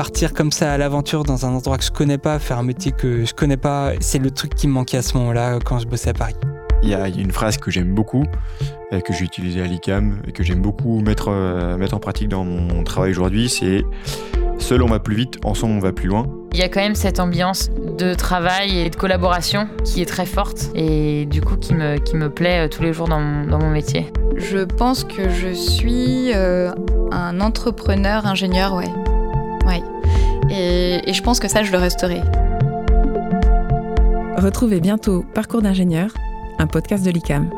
partir comme ça à l'aventure dans un endroit que je connais pas, faire un métier que je connais pas, c'est le truc qui me manquait à ce moment-là quand je bossais à Paris. Il y a une phrase que j'aime beaucoup, et que j'ai utilisée à l'ICAM et que j'aime beaucoup mettre, euh, mettre en pratique dans mon travail aujourd'hui, c'est Seul on va plus vite, ensemble on va plus loin. Il y a quand même cette ambiance de travail et de collaboration qui est très forte et du coup qui me, qui me plaît euh, tous les jours dans mon, dans mon métier. Je pense que je suis euh, un entrepreneur ingénieur, ouais. Et, je pense que ça, je le resterai. Retrouvez bientôt Parcours d'ingénieur, un podcast de l'ICAM.